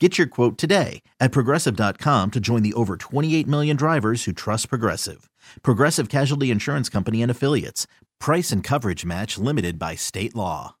Get your quote today at progressive.com to join the over 28 million drivers who trust Progressive. Progressive Casualty Insurance Company and Affiliates. Price and coverage match limited by state law.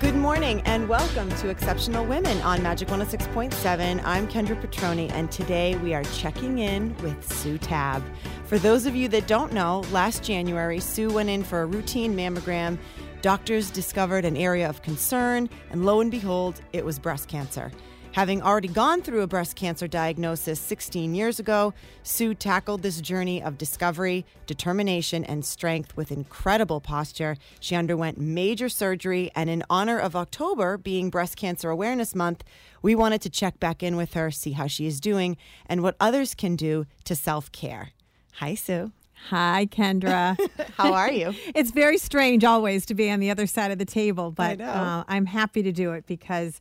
Good morning and welcome to Exceptional Women on Magic 106.7. I'm Kendra Petroni and today we are checking in with Sue Tabb. For those of you that don't know, last January, Sue went in for a routine mammogram. Doctors discovered an area of concern, and lo and behold, it was breast cancer. Having already gone through a breast cancer diagnosis 16 years ago, Sue tackled this journey of discovery, determination, and strength with incredible posture. She underwent major surgery, and in honor of October being Breast Cancer Awareness Month, we wanted to check back in with her, see how she is doing, and what others can do to self care. Hi, Sue. Hi, Kendra. How are you? it's very strange always to be on the other side of the table, but uh, I'm happy to do it because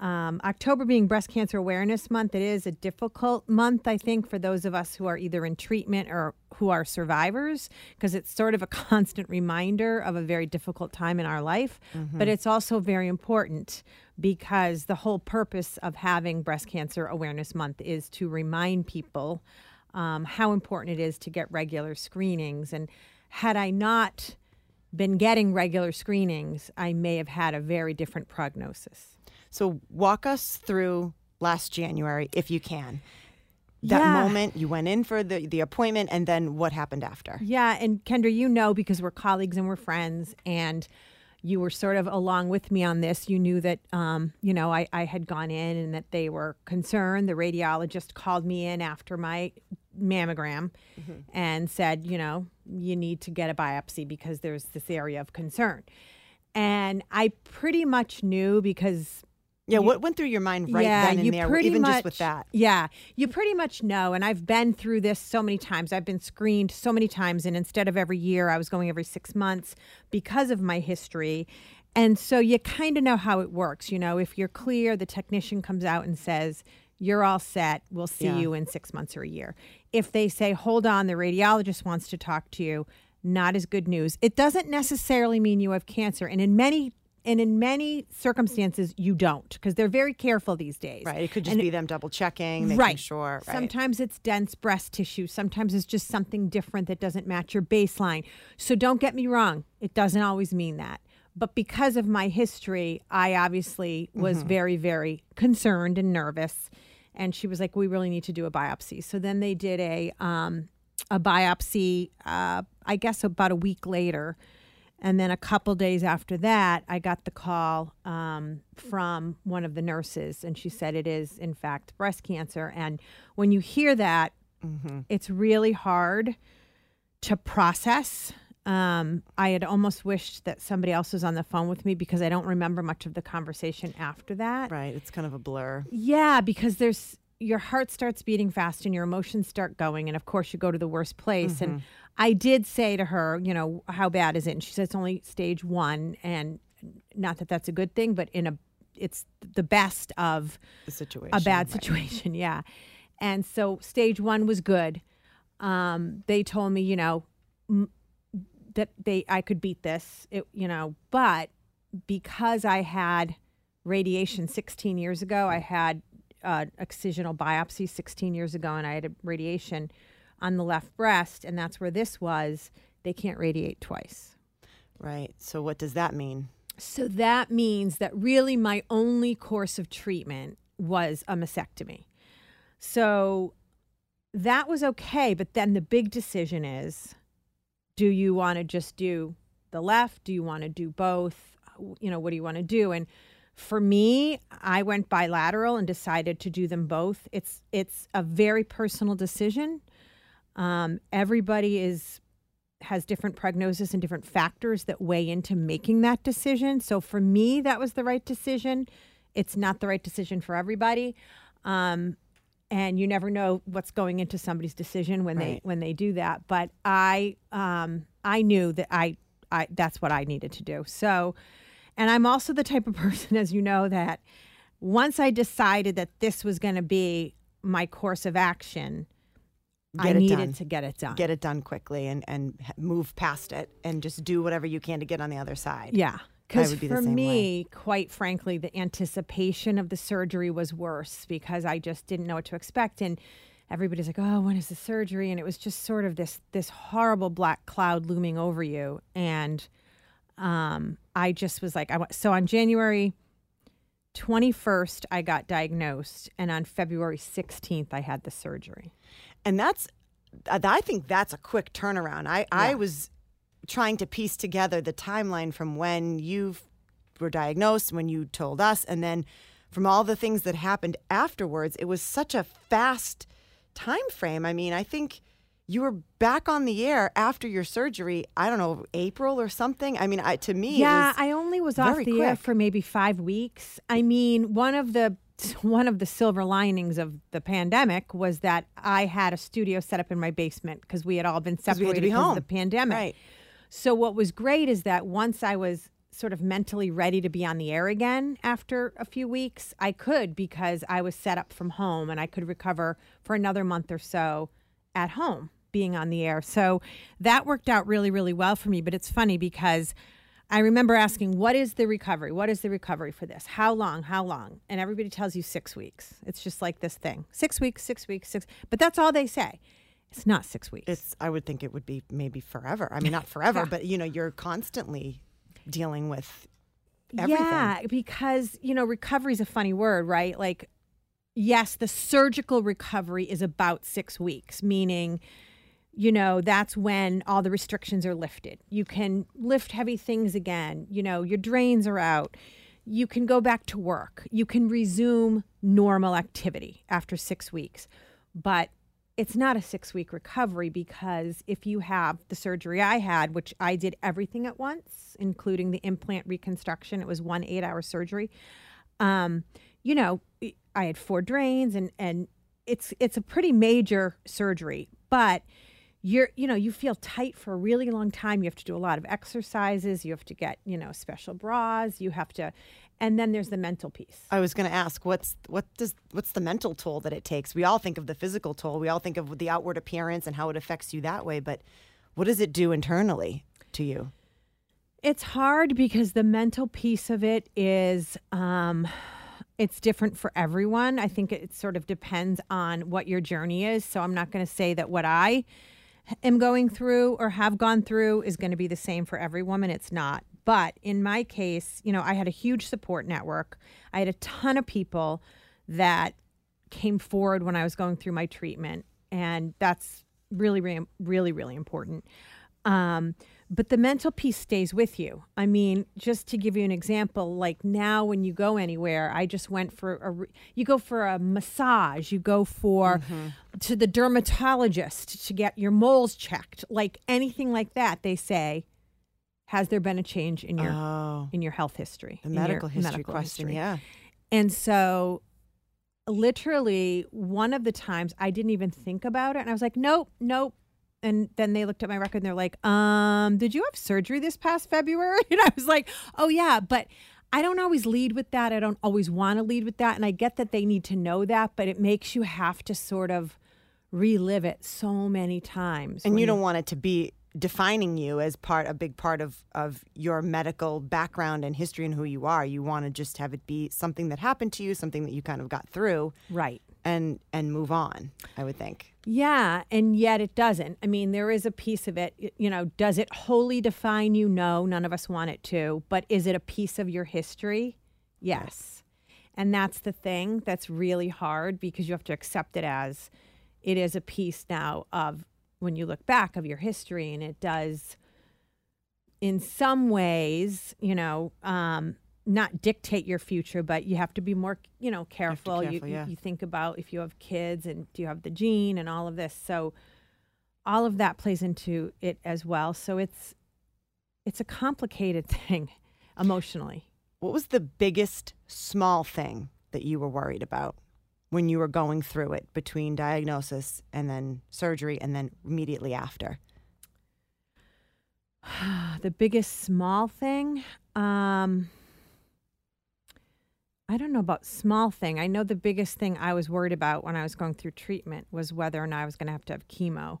um, October being Breast Cancer Awareness Month, it is a difficult month, I think, for those of us who are either in treatment or who are survivors, because it's sort of a constant reminder of a very difficult time in our life. But it's also very important because the whole purpose of having Breast Cancer Awareness Month is to remind people um, how important it is to get regular screenings. And had I not been getting regular screenings, I may have had a very different prognosis. So, walk us through last January, if you can. That Yeah. moment you went in for the, the appointment, and then what happened after? Yeah, and Kendra, you know because we're colleagues and we're friends, and you were sort of along with me on this. You knew that, um, you know, I, I had gone in and that they were concerned. The radiologist called me in after my mammogram mm-hmm. and said, you know, you need to get a biopsy because there's this area of concern. And I pretty much knew because Yeah, what went through your mind right yeah, then and you there, pretty even much, just with that? Yeah, you pretty much know. And I've been through this so many times. I've been screened so many times. And instead of every year, I was going every six months because of my history. And so you kind of know how it works. You know, if you're clear, the technician comes out and says, you're all set. We'll see Yeah. you in six months or a year. If they say, hold on, the radiologist wants to talk to you, not as good news. It doesn't necessarily mean you have cancer. And in many and in many circumstances you don't because they're very careful these days. Right. It could just And be them double checking, making right. sure. Right. Sometimes it's dense breast tissue. Sometimes it's just something different that doesn't match your baseline. So don't get me wrong. It doesn't always mean that. But because of my history, I obviously was Mm-hmm. very, very concerned and nervous. And she was like, "We really need to do a biopsy." So then they did a um, a biopsy. Uh, I guess about a week later, and then a couple days after that, I got the call um, from one of the nurses, and she said it is, in fact, breast cancer. And when you hear that, it's really hard to process. Um, I had almost wished that somebody else was on the phone with me because I don't remember much of the conversation after that. right. It's kind of a blur. Yeah, because there's your heart starts beating fast and your emotions start going, and of course you go to the worst place. And I did say to her, you know, how bad is it? And she said it's only stage one, and not that that's a good thing, but in a it's the best of The situation. a bad right. situation. Yeah. And so stage one was good. Um, they told me, you know, m- that they I could beat this. It, you know, but because I had radiation 16 years ago, I had uh, excisional biopsy 16 years ago, and I had a radiation. on the left breast, and that's where this was, they can't radiate twice. Right. So what does that mean? So that means that really my only course of treatment was a mastectomy. So that was okay. But then the big decision is do you want to just do the left? Do you want to do both? You know, what do you want to do? And for me, I went bilateral and decided to do them both. It's it's a very personal decision. Um, everybody is has different prognosis and different factors that weigh into making that decision. So for me, that was the right decision. It's not the right decision for everybody. Um, and you never know what's going into somebody's decision when they when they do that. But I um, I knew that I I that's what I needed to do. So, and I'm also the type of person, as you know, that once I decided that this was going to be my course of action, I Get it needed done. to get it done. Get it done quickly and and move past it and just do whatever you can to get on the other side. Yeah. Because would be the for same way. me, quite frankly, the anticipation of the surgery was worse because I just didn't know what to expect. And everybody's like, oh, when is the surgery? And it was just sort of this this horrible black cloud looming over you. And um, I just was like, I so on January 21st, I got diagnosed. And on February 16th, I had the surgery. And that's I think that's a quick turnaround. I I was trying to piece together the timeline from when you were diagnosed, when you told us, and then from all the things that happened afterwards. It was such a fast time frame. I mean, I think you were back on the air after your surgery. I don't know, April or something. I mean, I, to me, yeah, I only was off the air for maybe five weeks. I mean, one of the one of the silver linings of the pandemic was that I had a studio set up in my basement because we had all been separated to be because of the pandemic. right. So what was great is that once I was sort of mentally ready to be on the air again after a few weeks, I could because I was set up from home and I could recover for another month or so at home being on the air. So that worked out really really well for me, but it's funny because I remember asking, "What is the recovery? What is the recovery for this? How long? How long?" And everybody tells you 6 weeks. It's just like this thing. 6 weeks, 6 weeks, 6. But that's all they say. It's not 6 weeks. It's. I would think it would be maybe forever. I mean, not forever, but you know, you're constantly dealing with everything. Yeah, because you know, recovery is a funny word, right? Like, yes, the surgical recovery is about six weeks, meaning, you know, that's when all the restrictions are lifted. You can lift heavy things again. You know, your drains are out. You can go back to work. You can resume normal activity after six weeks. But it's not a six week recovery because if you have the surgery I had, which I did everything at once, including the implant reconstruction, it was one eight hour surgery. Um, you know, I had four drains and, and it's it's a pretty major surgery, but you're you know you feel tight for a really long time you have to do a lot of exercises you have to get you know special bras you have to and then there's the mental piece I was going to ask what's what does what's the mental toll that it takes? We all think of the physical toll. We all think of the outward appearance and how it affects you that way, but what does it do internally to you? It's hard because the mental piece of it is um it's different for everyone. I think it sort of depends on what your journey is. So I'm not going to say that what I am going through or have gone through is going to be the same for every woman. It's not. But in my case, you know, I had a huge support network. I had a ton of people that came forward when I was going through my treatment, and that's really, really, really, really important. Um, but the mental piece stays with you. I mean, just to give you an example, like now when you go anywhere, I just went for a, re- you go for a massage, you go for to the dermatologist to get your moles checked, like anything like that. They say, has there been a change in your Oh, in your health history, the medical history medical question. history? Yeah. And so, literally, one of the times I didn't even think about it. And I was like, nope, nope. And then they looked at my record and they're like, um, did you have surgery this past February? And I was like, oh, yeah. But I don't always lead with that. I don't always want to lead with that. And I get that they need to know that, but it makes you have to sort of relive it so many times. And you don't want it to be defining you as part a big part of of your medical background and history and who you are. You want to just have it be something that happened to you, something that you kind of got through Right. and and move on, I would think. Yeah, and yet it doesn't. I mean, there is a piece of it. You know, does it wholly define you? No, none of us want it to. But is it a piece of your history? Yes. And that's the thing that's really hard because you have to accept it as it is a piece now of when you look back of your history, and it does, in some ways, you know, um, not dictate your future, but you have to be more, you know, careful. careful, you, yeah. you think about if you have kids and do you have the gene and all of this. So all of that plays into it as well. So it's it's a complicated thing emotionally. What was the biggest small thing that you were worried about when you were going through it between diagnosis and then surgery and then immediately after? the biggest small thing um i don't know about small thing i know the biggest thing i was worried about when i was going through treatment was whether or not i was going to have to have chemo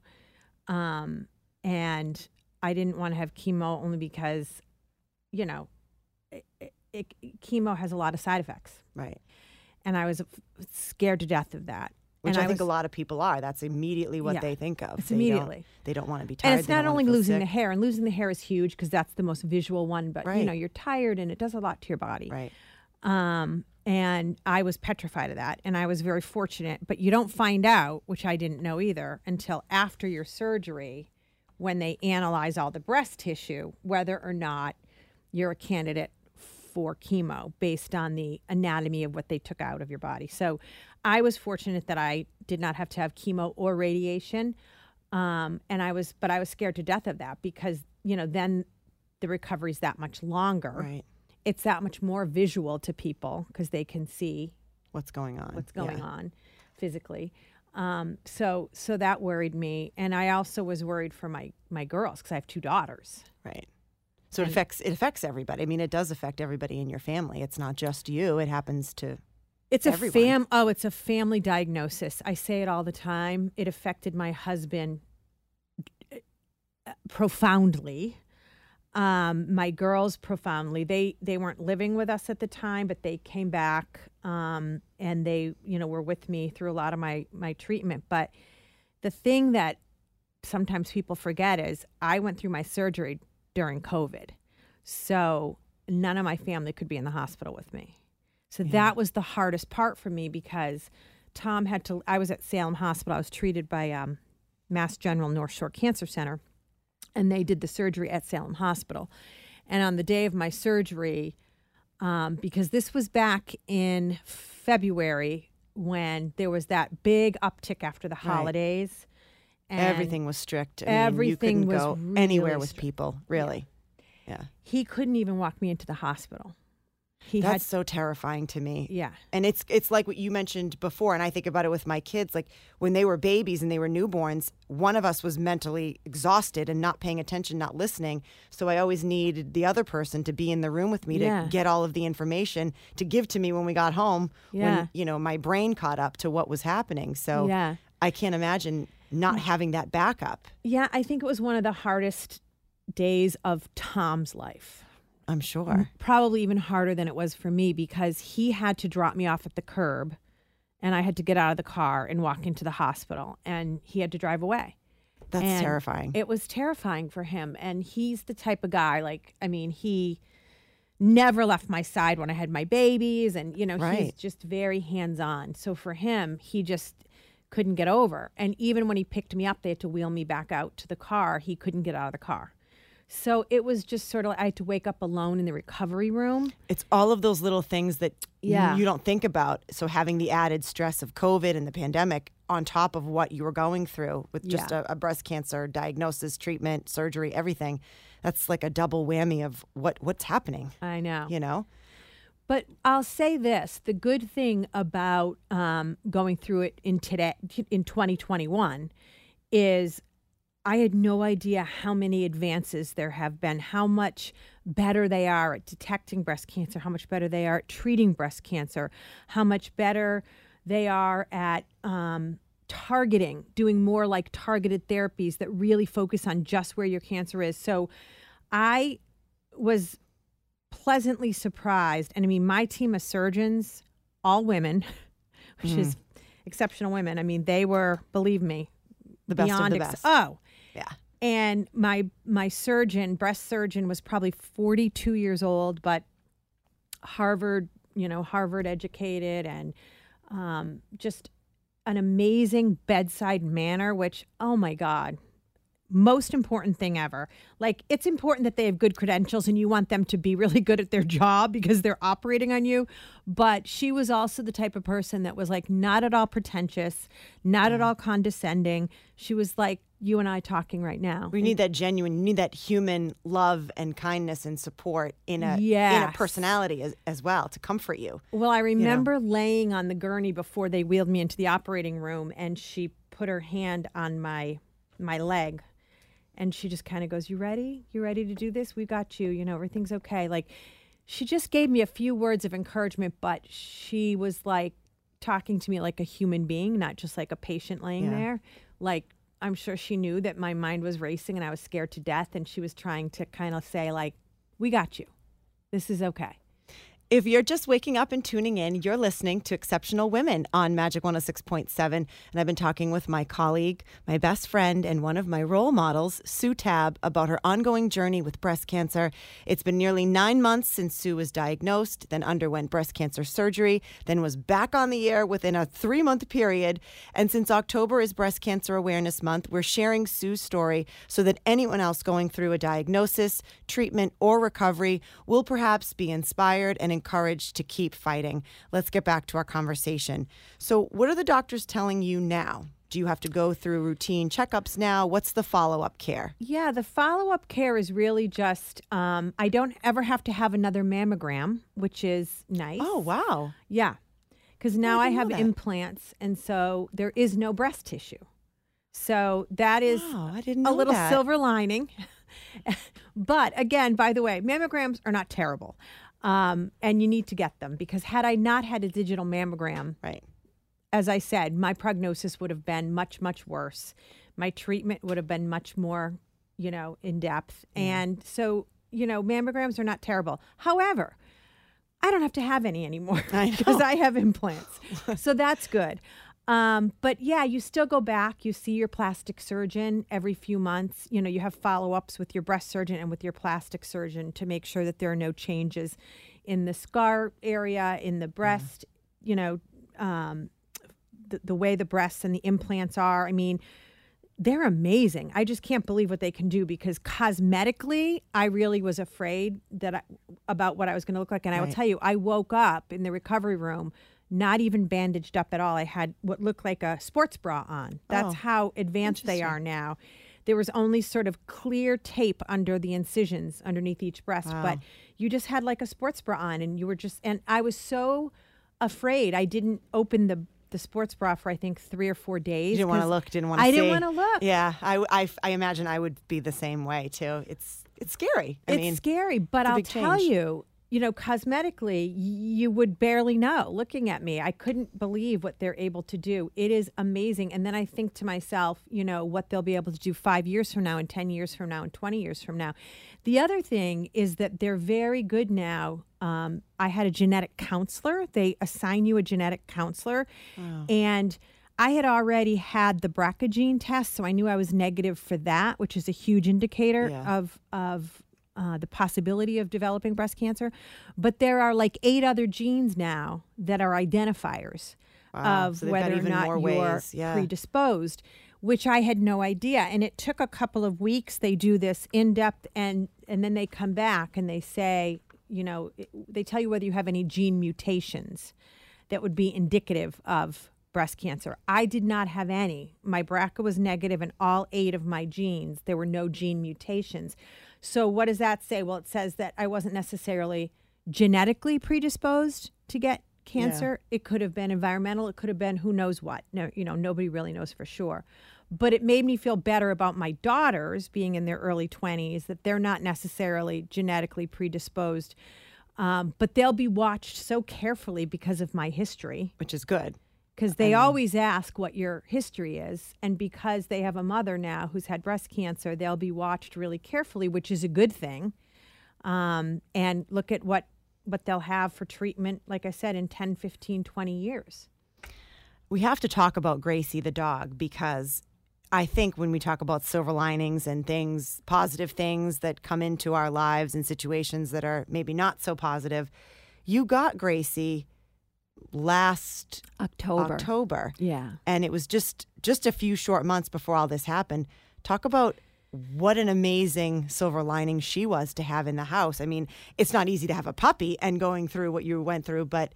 um and i didn't want to have chemo only because you know it, it, it, chemo has a lot of side effects Right. And i was scared to death of that Which and I, think was- a lot of people are. That's immediately what Yeah. they think of. It's They don't- immediately. They don't want to be tired. and it's don't only losing the hair and losing the hair is huge because that's the most visual one but you know you're tired and it does a lot to your body Right. Um, and I was petrified of that. And I was very fortunate. But you don't find out, which I didn't know either, until after your surgery when they analyze all the breast tissue, whether or not you're a candidate for chemo based on the anatomy of what they took out of your body. So I was fortunate that I did not have to have chemo or radiation. Um, and I was, but I was scared to death of that because, you know, then the recovery's that much longer Right. it's that much more visual to people because they can see What's going on? what's going Yeah. on physically. Um, so so that worried me, and I also was worried for my my girls because I have two daughters. Right. So it affects it affects everybody. I mean, it does affect everybody in your family. It's not just you. It happens to It's a Everyone. fam. Oh, it's a family diagnosis. I say it all the time. It affected my husband uh, profoundly. Um, my girls profoundly. They they weren't living with us at the time, but they came back um, and they you know were with me through a lot of my my treatment. But the thing that sometimes people forget is I went through my surgery during COVID, so none of my family could be in the hospital with me. So that was the hardest part for me because Tom had to. I was at Salem Hospital. I was treated by um, Mass General North Shore Cancer Center, and they did the surgery at Salem Hospital. And on the day of my surgery, um, because this was back in February when there was that big uptick after the holidays. And everything was strict. I mean, you everything couldn't was go anywhere really with strict. people. Really. Yeah. He couldn't even walk me into the hospital. He That's so terrifying to me. yeah. And it's it's like what you mentioned before, and I think about it with my kids. Like when they were babies and they were newborns, one of us was mentally exhausted and not paying attention, not listening. So I always needed the other person to be in the room with me Yeah. to get all of the information to give to me when we got home. Yeah. When you know my brain caught up to what was happening. So Yeah. I can't imagine not mm. having that backup. Yeah, I think it was one of the hardest days of Tom's life. I'm sure. Probably even harder than it was for me because he had to drop me off at the curb and I had to get out of the car and walk into the hospital and he had to drive away. That's And terrifying. It was terrifying for him. And he's the type of guy, like, I mean, he never left my side when I had my babies. And, you know, he's just very hands on. So for him, he just couldn't get over. And even when he picked me up, they had to wheel me back out to the car. He couldn't get out of the car. So it was just sort of, I had to wake up alone in the recovery room. It's all of those little things that Yeah. you don't think about. So having the added stress of COVID and the pandemic on top of what you were going through with just Yeah. a, a breast cancer diagnosis, treatment, surgery, everything, that's like a double whammy of what what's happening. I know. You know, But I'll say this: the good thing about um, going through it in today, in 2021, is I had no idea how many advances there have been, how much better they are at detecting breast cancer, how much better they are at treating breast cancer, how much better they are at um, targeting, doing more like targeted therapies that really focus on just where your cancer is. So I was pleasantly surprised. And I mean, my team of surgeons, all women, which is exceptional women. I mean, they were, believe me, The best of beyond the ex- best. oh, Yeah. and my my surgeon, breast surgeon, was probably 42 years old, but Harvard, you know, Harvard educated, and um, just an amazing bedside manner. Which, oh my God, most important thing ever. Like, it's important that they have good credentials and you want them to be really good at their job because they're operating on you. But she was also the type of person that was like not at all pretentious, not at mm. all condescending. She was like you and I talking right now. We need that genuine, you need that human love and kindness and support in a in a personality as, as well to comfort you. Well, I remember laying on the gurney before they wheeled me into the operating room, and she put her hand on my my leg, and she just kind of goes, "You ready? You ready to do this? We got you. You know, everything's okay." Like, she just gave me a few words of encouragement, but she was like talking to me like a human being, not just like a patient laying Yeah. there. Like, I'm sure she knew that my mind was racing and I was scared to death, and she was trying to kind of say, like, "We got you. This is okay." If you're just waking up and tuning in, you're listening to Exceptional Women on Magic 106.7. And I've been talking with my colleague, my best friend, and one of my role models, Sue Tabb, about her ongoing journey with breast cancer. It's been nearly nine months since Sue was diagnosed, then underwent breast cancer surgery, then was back on the air within a three month period. And since October is Breast Cancer Awareness Month, we're sharing Sue's story so that anyone else going through a diagnosis, treatment, or recovery will perhaps be inspired and encouraged to keep fighting. Let's get back to our conversation. So, what are the doctors telling you now? Do you have to go through routine checkups now? What's the follow up care? Yeah, the follow up care is really just um, I don't ever have to have another mammogram, which is nice. Oh, wow. Yeah, because now I, didn't have implants, and so there is no breast tissue. So that is Wow, I a little that. silver lining. but again, by the way, mammograms are not terrible. Um, and you need to get them because had I not had a digital mammogram, Right. as I said, my prognosis would have been much, much worse. My treatment would have been much more, you know, in depth. And so, you know, mammograms are not terrible. However, I don't have to have any anymore because know. I have implants. so that's good. Um, but yeah, you still go back. You see your plastic surgeon every few months. You know, you have follow ups with your breast surgeon and with your plastic surgeon to make sure that there are no changes in the scar area, in the breast, you know, um, the, the way the breasts and the implants are. I mean, they're amazing. I just can't believe what they can do because cosmetically, I really was afraid that I, about what I was going to look like. And I will tell you, I woke up in the recovery room not even bandaged up at all. I had what looked like a sports bra on. That's Oh, how advanced they are now. There was only sort of clear tape under the incisions underneath each breast, but you just had like a sports bra on, and you were just. And I was so afraid. I didn't open the the sports bra for I think three or four days. You didn't want to look, didn't want to I see. didn't want to look. Yeah, I, I, I imagine I would be the same way too. It's it's scary. I it's mean, scary, but it's I'll tell you, you know, cosmetically, you would barely know looking at me. I couldn't believe what they're able to do. It is amazing. And then I think to myself, you know, what they'll be able to do five years from now, and 10 years from now, and 20 years from now. The other thing is that they're very good now. Um, I had a genetic counselor, they assign you a genetic counselor. And I had already had the BRCA gene test, so I knew I was negative for that, which is a huge indicator Yeah. of of uh, the possibility of developing breast cancer. But there are like eight other genes now that are identifiers Wow. of So whether or not you're. Yeah. predisposed, which I had no idea. And it took a couple of weeks. They do this in depth, and and then they come back and they say, you know, they tell you whether you have any gene mutations that would be indicative of breast cancer. I did not have any. My BRCA was negative in all eight of my genes. There were no gene mutations. So what does that say? Well, it says that I wasn't necessarily genetically predisposed to get cancer. It could have been environmental. It could have been who knows what. No, you know, nobody really knows for sure. But it made me feel better about my daughters being in their early 20s that they're not necessarily genetically predisposed. Um, but they'll be watched so carefully because of my history which is good. Because they always ask what your history is and because they have a mother now who's had breast cancer they'll be watched really carefully which is a good thing. Um, and look at what what they'll have for treatment like i said in 10 15 20 years. We have to talk about Gracie the dog because I think when we talk about silver linings and things, positive things that come into our lives and situations that are maybe not so positive, you got Gracie last October. October. Yeah. And it was just just a few short months before all this happened. Talk about what an amazing silver lining she was to have in the house. I mean, it's not easy to have a puppy and going through what you went through, but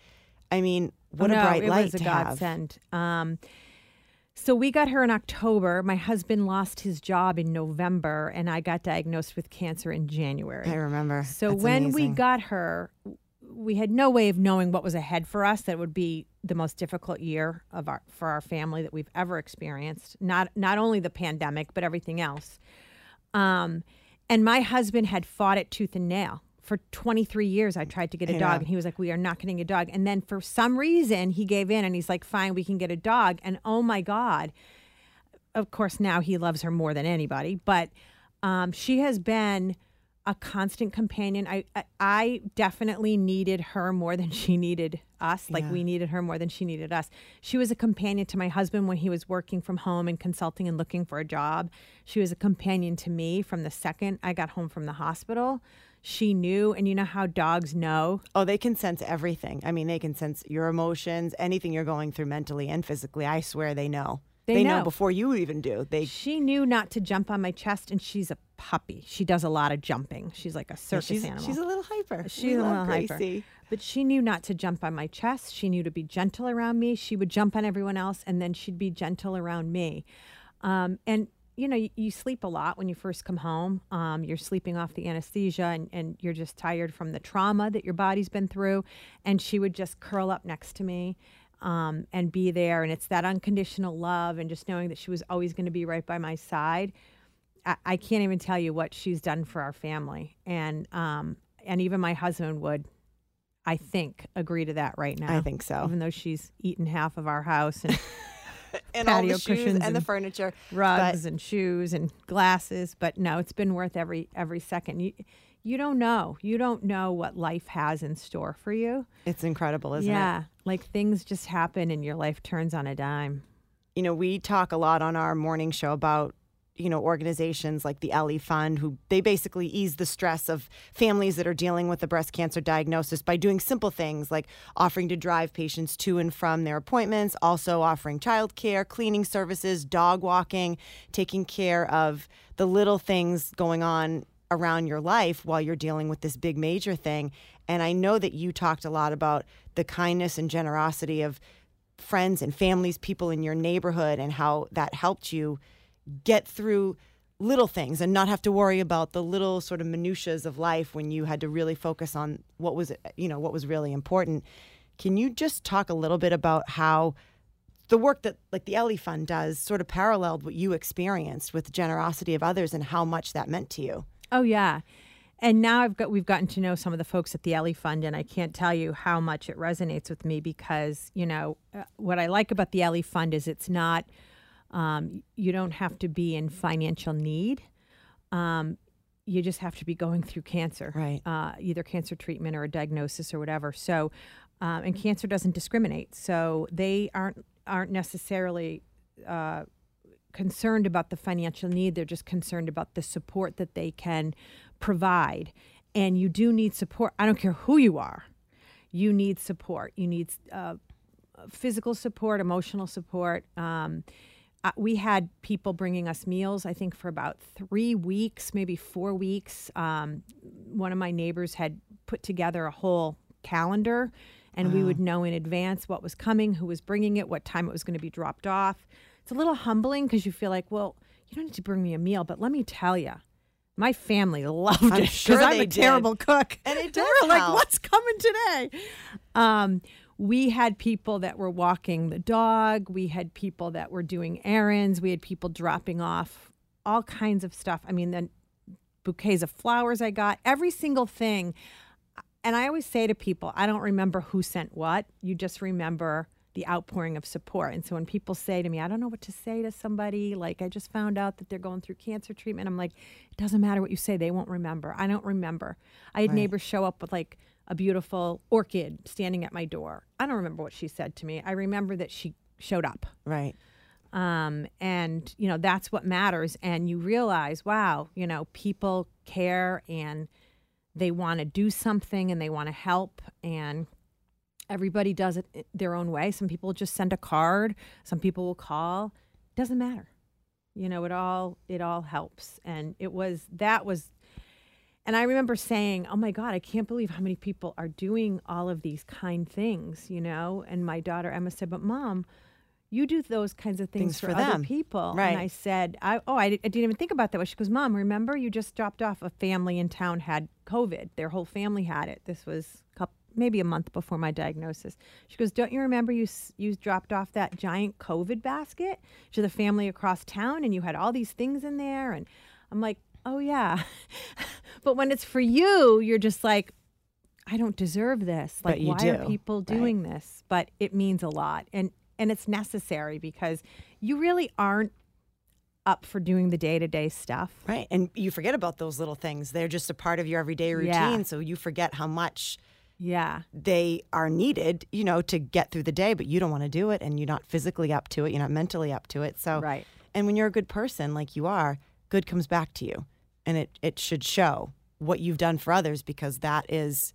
I mean, what no, a bright it light was a to have. godsend. Um, so we got her in October. My husband lost his job in November, and I got diagnosed with cancer in January. I remember. So That's when we got her, we had no way of knowing what was ahead for us. That would be the most difficult year of our for our family that we've ever experienced. Not not only the pandemic, but everything else. Um, and my husband had fought it tooth and nail. For 23 years, I tried to get a I dog, and he was like, "We are not getting a dog." And then for some reason, he gave in, and he's like, "Fine, we can get a dog." And oh my god, of course, now he loves her more than anybody. But um, she has been a constant companion. I, I I definitely needed her more than she needed us. Like Yeah. we needed her more than she needed us. She was a companion to my husband when he was working from home and consulting and looking for a job. She was a companion to me from the second I got home from the hospital. She knew, and you know how dogs know. Oh, they can sense everything. I mean, they can sense your emotions, anything you're going through mentally and physically. I swear they know. They know. know. before you even do. They She knew not to jump on my chest, and she's a puppy. She does a lot of jumping. She's like a circus she's, animal. she's a little hyper. She's We a little hyper. But she knew not to jump on my chest. She knew to be gentle around me. She would jump on everyone else, and then she'd be gentle around me. Um, and you know, you, you sleep a lot when you first come home. Um, you're sleeping off the anesthesia, and, and you're just tired from the trauma that your body's been through. And she would just curl up next to me. Um, and be there, and it's that unconditional love, and just knowing that she was always going to be right by my side. I, I can't even tell you what she's done for our family, and um, and even my husband would, I think, agree to that right now. I think so. even though she's eaten half of our house and And all patio the shoes cushions and the furniture. rugs and shoes and glasses, but no, it's been worth every every second. You you don't know, you don't know what life has in store for you. It's incredible, isn't it? yeah, like things just happen and your life turns on a dime. you know, we talk a lot on our morning show about, you know, organizations like the Ellie Fund, who they basically ease the stress of families that are dealing with a breast cancer diagnosis by doing simple things like offering to drive patients to and from their appointments, also offering childcare, cleaning services, dog walking, taking care of the little things going on around your life while you're dealing with this big major thing. And I know that you talked a lot about the kindness and generosity of friends and families, people in your neighborhood, and how that helped you get through little things and not have to worry about the little sort of minutiae of life when you had to really focus on what was you know what was really important. Can you just talk a little bit about how the work that like the Ellie Fund does sort of paralleled what you experienced with the generosity of others and how much that meant to you? Oh yeah. And now I've got we've gotten to know some of the folks at the Ellie Fund, and I can't tell you how much it resonates with me because you know uh, what I like about the Ellie Fund is it's not um, you don't have to be in financial need. Um, you just have to be going through cancer, Right. Uh, either cancer treatment or a diagnosis or whatever. So, um, and cancer doesn't discriminate, so they aren't aren't necessarily uh, concerned about the financial need. They're just concerned about the support that they can provide. And you do need support. I don't care who you are. You need support. You need uh, physical support, emotional support. Um, uh, we had people bringing us meals, I think, for about three weeks, maybe four weeks. Um, one of my neighbors had put together a whole calendar, and we would know in advance what was coming, who was bringing it, what time it was going to be dropped off. It's a little humbling because you feel like, well, you don't need to bring me a meal, but let me tell you, my family loved I'm it because sure I'm a did. terrible cook. And it They does were like, what's coming today? Um, we had people that were walking the dog. We had people that were doing errands. We had people dropping off all kinds of stuff. I mean, the bouquets of flowers I got, every single thing. And I always say to people, I don't remember who sent what. You just remember the outpouring of support. And so when people say to me, I don't know what to say to somebody, like I just found out that they're going through cancer treatment, I'm like, it doesn't matter what you say, they won't remember. I don't remember. I had neighbors show up with like a beautiful orchid standing at my door. I don't remember what she said to me. I remember that she showed up. Right. Um, and you know that's what matters. And you realize, wow, you know, people care and they want to do something and they want to help and everybody does it their own way. Some people just send a card. Some people will call. Doesn't matter. You know, it all it all helps. And it was that was and I remember saying, "Oh my God, I can't believe how many people are doing all of these kind things." You know, and my daughter Emma said, "But mom, you do those kinds of things, Things for other them. people." Right. And I said, I, "Oh, I, I didn't even think about that." way." She goes, "Mom, remember you just dropped off a family in town had COVID. Their whole family had it. This was a couple, maybe a month before my diagnosis." She goes, "Don't you remember you you dropped off that giant COVID basket to the family across town, and you had all these things in there?" And I'm like, "Oh yeah," but when it's for you, you're just like. I don't deserve this. Like, why do, are people right. doing this? But it means a lot, and and it's necessary because you really aren't up for doing the day to day stuff. Right. And you forget about those little things. They're just a part of your everyday routine. Yeah. So you forget how much Yeah, they are needed, you know, to get through the day, but you don't want to do it and you're not physically up to it. You're not mentally up to it. So, right. and when you're a good person like you are, good comes back to you. And it, it should show what you've done for others because that is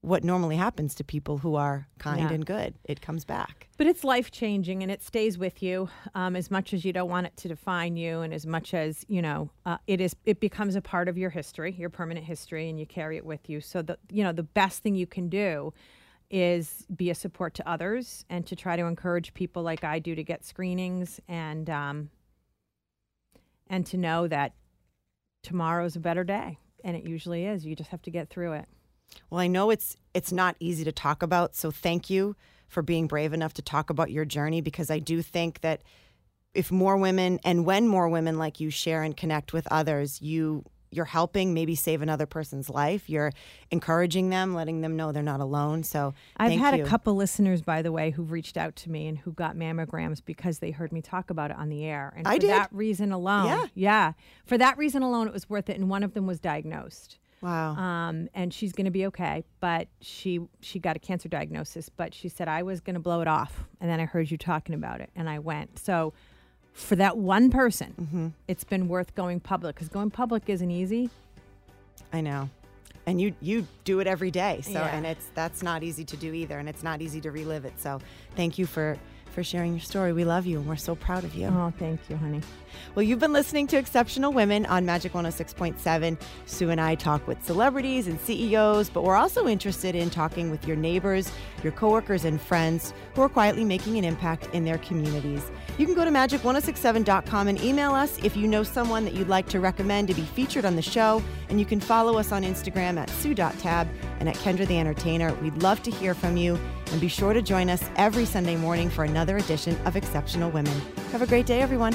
what normally happens to people who are kind Yeah. and good. It comes back. But it's life changing and it stays with you um, as much as you don't want it to define you, and as much as you know uh, it is. It becomes a part of your history, your permanent history, and you carry it with you. So the you know the best thing you can do is be a support to others and to try to encourage people like I do to get screenings and um, and to know that tomorrow's a better day, and it usually is. You just have to get through it. Well, I know it's it's not easy to talk about, so thank you for being brave enough to talk about your journey because I do think that if more women and when more women like you share and connect with others, you you're helping maybe save another person's life. You're encouraging them, letting them know they're not alone. So I've had you. a couple listeners, by the way, who've reached out to me and who got mammograms because they heard me talk about it on the air. And I for did. that reason alone, Yeah. yeah, for that reason alone, it was worth it. And one of them was diagnosed, Wow. um, and she's going to be okay. But she she got a cancer diagnosis. But she said I was going to blow it off, and then I heard you talking about it, and I went. So for that one person, Mm-hmm. it's been worth going public because going public isn't easy. I know. And you you do it every day. So Yeah. and it's that's not easy to do either and it's not easy to relive it. So thank you for for sharing your story. We love you and we're so proud of you. Oh, thank you, honey. Well, you've been listening to Exceptional Women on Magic 106.7. Sue and I talk with celebrities and CEOs, but we're also interested in talking with your neighbors, your coworkers, and friends who are quietly making an impact in their communities. You can go to magic1067.com and email us if you know someone that you'd like to recommend to be featured on the show. And you can follow us on Instagram at sue.tab and at Kendra the Entertainer. We'd love to hear from you. And be sure to join us every Sunday morning for another edition of Exceptional Women. Have a great day, everyone.